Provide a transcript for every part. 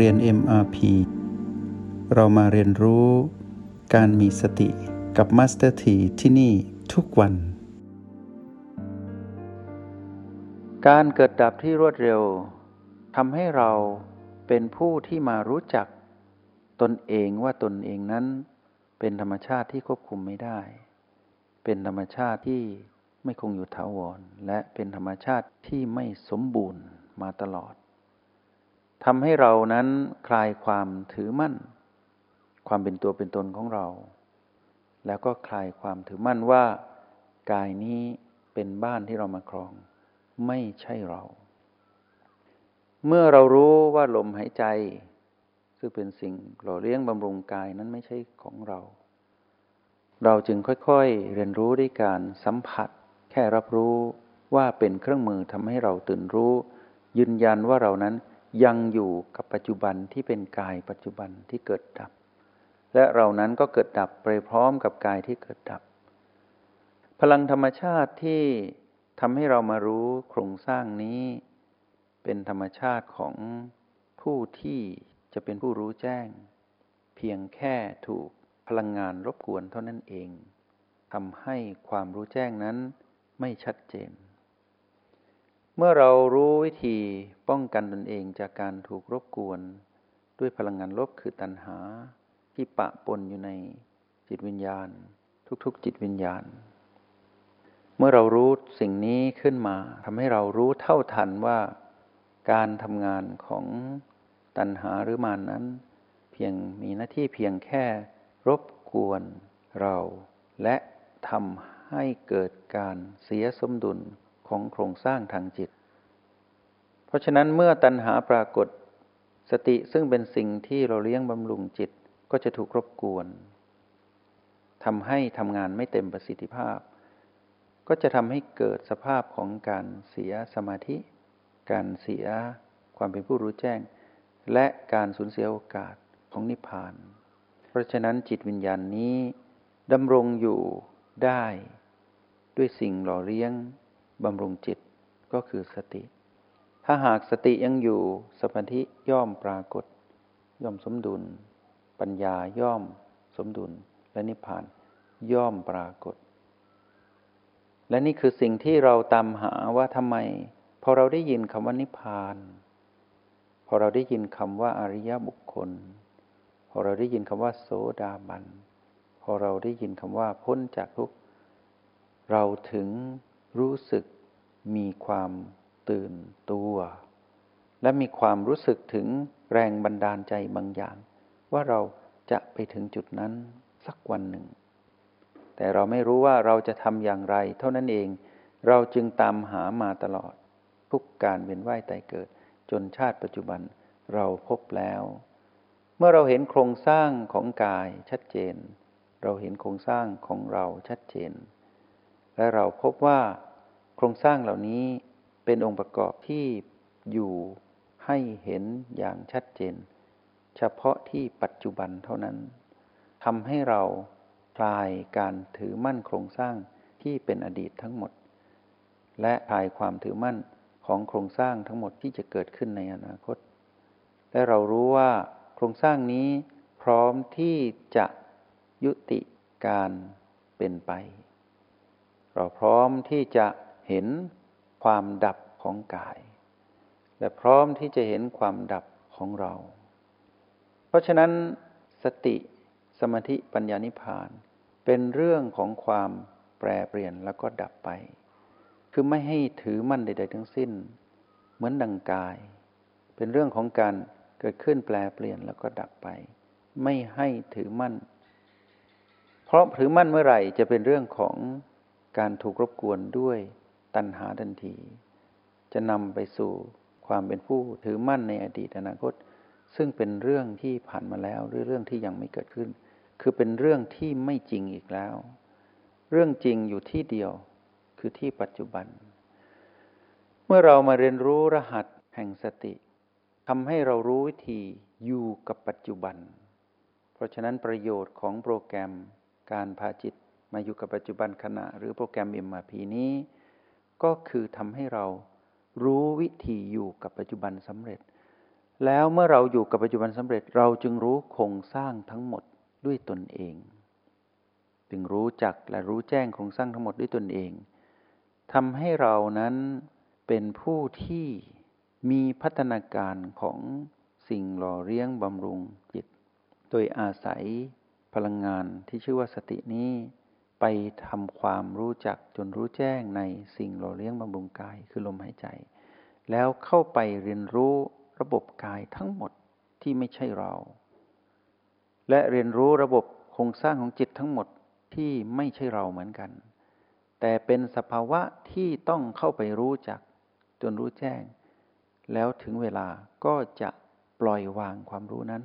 เรียน MRP เรามาเรียนรู้การมีสติกับ Master T ที่ที่นี่ทุกวัน การเกิดดับที่รวดเร็วทำให้เราเป็นผู้ที่มารู้จักตนเองว่าตนเองนั้นเป็นธรรมชาติที่ควบคุมไม่ได้ เป็นธรรมชาติที่ไม่คงอยู่ถาวร และเป็นธรรมชาติที่ไม่สมบูรณ์มาตลอด ทำให้เรานั้นคลายความถือมั่น ความเป็นตัวเป็นตนของเรา แล้วก็คลายความถือมั่นว่ากายนี้เป็นบ้านที่เรามาครอง ไม่ใช่เรา เมื่อเรารู้ว่าลมหายใจ ซึ่งเป็นสิ่งหล่อเลี้ยงบำรุงกายนั้นไม่ใช่ของเรา เราจึงค่อยๆเรียนรู้ด้วยการสัมผัส แค่รับรู้ว่าเป็นเครื่องมือทำให้เราตื่นรู้ ยืนยันว่าเรานั้น ยังอยู่กับปัจจุบันที่เป็นกายปัจจุบันที่เกิดดับ และเรานั้นก็เกิดดับไปพร้อมกับกายที่เกิดดับ พลังธรรมชาติที่ทำให้เรามารู้โครงสร้างนี้ เป็นธรรมชาติของผู้ที่จะเป็นผู้รู้แจ้ง เพียงแค่ถูกพลังงานรบกวนเท่านั้นเองทำให้ความรู้แจ้งนั้นไม่ชัดเจน เมื่อเรารู้วิธีป้องกันตนเองจากการถูกรบกวน ด้วยพลังงานลบคือตัณหา ที่ปะปนอยู่ในจิตวิญญาณ ทุกๆ จิตวิญญาณ เมื่อเรารู้สิ่งนี้ขึ้นมาทำให้เรารู้เท่าทันว่าการทำงานของตัณหาหรือมานั้น เพียงมีหน้าที่เพียงแค่รบกวนเรา และทำให้เกิดการเสียสมดุล ของโครงสร้างทางจิต เพราะฉะนั้นเมื่อตัณหาปรากฏ สติซึ่งเป็นสิ่งที่เราเลี้ยงบำรุงจิตก็จะถูกรบกวนทำให้ทำงานไม่เต็มประสิทธิภาพ ก็จะทำให้เกิดสภาพของการเสียสมาธิ การเสียความเป็นผู้รู้แจ้ง และการสูญเสียโอกาสของนิพพาน เพราะฉะนั้นจิตวิญญาณนี้ดำรงอยู่ได้ ด้วยสิ่งหล่อเลี้ยง บำรุงจิตก็คือสติ ถ้าหากสติยังอยู่สมาธิย่อมปรากฏ ย่อมสมดุล ปัญญาย่อมสมดุล และนิพพานย่อมปรากฏ และนี่คือสิ่งที่เราตามหาว่าทำไม พอเราได้ยินคำว่านิพพาน พอเราได้ยินคำว่าอริยบุคคล พอเราได้ยินคำว่าโสดาบัน พอเราได้ยินคำว่าพ้นจากทุกเราถึง รู้สึกมีความตื่นตัว และมีความรู้สึกถึงแรงบันดาลใจบางอย่าง ว่าเราจะไปถึงจุดนั้นสักวันหนึ่ง แต่เราไม่รู้ว่าเราจะทำอย่างไร เท่านั้นเอง เราจึงตามหามาตลอด ทุกการเวียนว่ายตายเกิด จนชาติปัจจุบันเราพบแล้ว เมื่อเราเห็นโครงสร้างของกายชัดเจน เราเห็นโครงสร้างของเราชัดเจน และเราพบว่า โครงสร้างเหล่านี้เป็นองค์ประกอบที่อยู่ให้เห็นอย่างชัดเจน เฉพาะที่ปัจจุบันเท่านั้นทำให้เราคลายการถือมั่นโครงสร้างที่เป็นอดีตทั้งหมด และคลายความถือมั่นของโครงสร้างทั้งหมดที่จะเกิดขึ้นในอนาคต และเรารู้ว่าโครงสร้างนี้พร้อมที่จะยุติการเป็นไป เราพร้อมที่จะ เห็นความดับของกาย และพร้อมที่จะเห็นความดับของเรา เพราะฉะนั้นสติสมาธิปัญญานิพาน เป็นเรื่องของความแปรเปลี่ยนแล้วก็ดับไป คือไม่ให้ถือมั่นใด ๆ ทั้งสิ้น เหมือนดังกาย เป็นเรื่องของการเกิดขึ้นแปรเปลี่ยนแล้วก็ดับไป ไม่ให้ถือมั่น เพราะถือมั่นเมื่อไหร่จะเป็นเรื่องของการถูกรบกวนด้วย ตัณหาทันที จะนำไปสู่ความเป็นผู้ถือมั่นในอดีตอนาคต ซึ่งเป็นเรื่องที่ผ่านมาแล้วหรือเรื่องที่ยังไม่เกิดขึ้น คือเป็นเรื่องที่ไม่จริงอีกแล้ว เรื่องจริงอยู่ที่เดียวคือที่ปัจจุบัน เมื่อเรามาเรียนรู้รหัสแห่งสติทำให้เรารู้วิธีอยู่กับปัจจุบัน เพราะฉะนั้นประโยชน์ของโปรแกรมการพาจิตมาอยู่กับปัจจุบันขณะ หรือโปรแกรม MRP นี้ ก็คือทำให้เรารู้วิธีอยู่กับปัจจุบันสำเร็จ แล้วเมื่อเราอยู่กับปัจจุบันสำเร็จ เราจึงรู้โครงสร้างทั้งหมดด้วยตนเอง จึงรู้จักและรู้แจ้งโครงสร้างทั้งหมดด้วยตนเองทำให้เรานั้นเป็นผู้ที่มีพัฒนาการของสิ่งหล่อเลี้ยงบำรุงจิต โดยอาศัยพลังงานที่ชื่อว่าสตินี้ ไปทำความรู้จักจนรู้แจ้งในสิ่งหล่อเลี้ยงบำรุงกายคือลมหายใจ แล้วเข้าไปเรียนรู้ระบบกายทั้งหมดที่ไม่ใช่เรา และเรียนรู้ระบบโครงสร้างของจิตทั้งหมดที่ไม่ใช่เราเหมือนกัน แต่เป็นสภาวะที่ต้องเข้าไปรู้จักจนรู้แจ้ง แล้วถึงเวลาก็จะปล่อยวางความรู้นั้น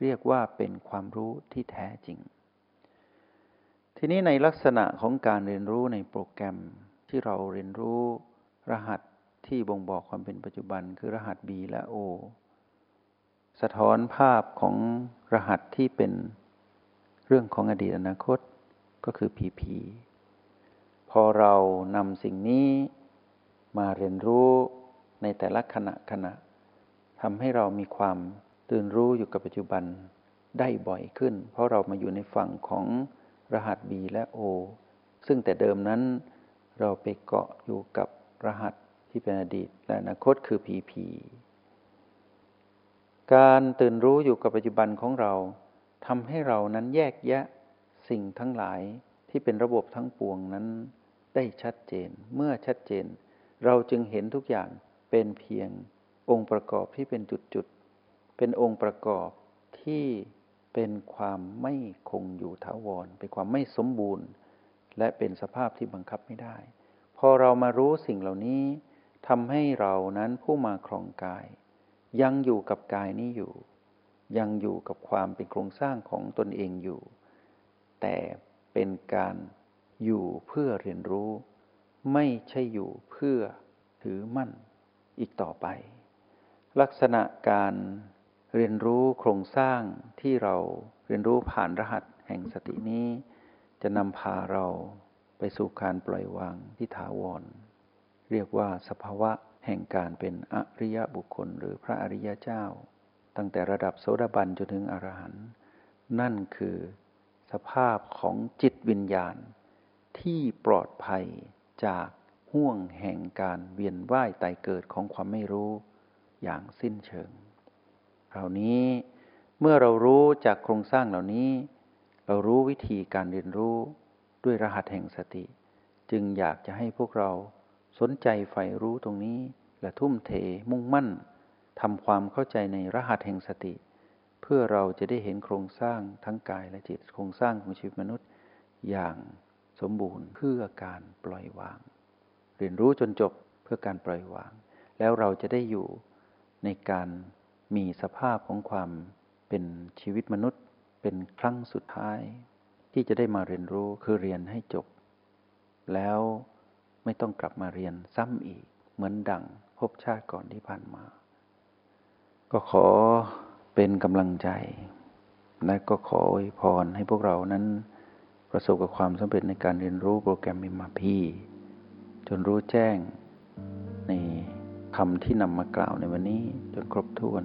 เรียกว่าเป็นความรู้ที่แท้จริง ทีนี้ในลักษณะของการเรียนรู้ในโปรแกรมที่เราเรียนรู้รหัสที่บ่งบอกความเป็นปัจจุบันคือรหัส B และ O สะท้อนภาพของรหัสที่เป็นเรื่องของอดีตอนาคตก็คือ PP พอเรานำสิ่งนี้มาเรียนรู้ในแต่ละขณะขณะทำให้เรามีความตื่นรู้อยู่กับปัจจุบันได้บ่อยขึ้น เพราะเรามาอยู่ในฝั่งของ รหัส B และ O ซึ่งแต่เดิมนั้นเราไปเกาะอยู่กับรหัสที่เป็นอดีตและอนาคตคือ PP การตื่นรู้อยู่กับปัจจุบันของเราทำให้เรานั้นแยกแยะสิ่งทั้งหลายที่เป็นระบบทั้งปวงนั้นได้ชัดเจน เมื่อชัดเจน เราจึงเห็นทุกอย่างเป็นเพียงองค์ประกอบที่เป็นจุดๆ เป็นองค์ประกอบที่ เป็นความไม่คงอยู่ถาวร เป็นความไม่สมบูรณ์ และเป็นสภาพที่บังคับไม่ได้ พอเรามารู้สิ่งเหล่านี้ทำให้เรานั้นผู้มาครองกาย ยังอยู่กับกายนี้อยู่ ยังอยู่กับความเป็นโครงสร้างของตนเองอยู่ แต่เป็นการอยู่เพื่อเรียนรู้ ไม่ใช่อยู่เพื่อถือมั่นอีกต่อไป ลักษณะการ เรียนรู้โครงสร้างที่เราเรียนรู้ผ่านรหัสแห่งสตินี้ จะนำพาเราไปสู่การปล่อยวางที่ถาวร เรียกว่าสภาวะแห่งการเป็นอริยบุคคลหรือพระอริยเจ้า ตั้งแต่ระดับโสดาบันจนถึงอรหันต์นั่นคือสภาพของจิตวิญญาณ ที่ปลอดภัยจากห่วงแห่งการเวียนว่ายตายเกิดของความไม่รู้อย่างสิ้นเชิง คราวนี้ เมื่อเรารู้จากโครงสร้างเหล่านี้ เรารู้วิธีการเรียนรู้ด้วยรหัสแห่งสติ จึงอยากจะให้พวกเราสนใจใฝ่รู้ตรงนี้ และทุ่มเทมุ่งมั่นทำความเข้าใจในรหัสแห่งสติ เพื่อเราจะได้เห็นโครงสร้างทั้งกายและจิตโครงสร้างของชีวิตมนุษย์ อย่างสมบูรณ์เพื่อการปล่อยวาง เรียนรู้จนจบเพื่อการปล่อยวาง แล้วเราจะได้อยู่ในการ มีสภาพของความเป็นชีวิตมนุษย์เป็นครั้งสุดท้าย ที่จะได้มาเรียนรู้คือเรียนให้จบ แล้วไม่ต้องกลับมาเรียนซ้ำอีก เหมือนดังพบชาติก่อนที่ผ่านมา ก็ขอเป็นกำลังใจ และก็ขออวยพรให้พวกเรานั้นประสบกับความสำเร็จในการเรียนรู้โปรแกรมมิมาพีจนรู้แจ้งในคำที่นำมากล่าวในวันนี้จนครบถ้วน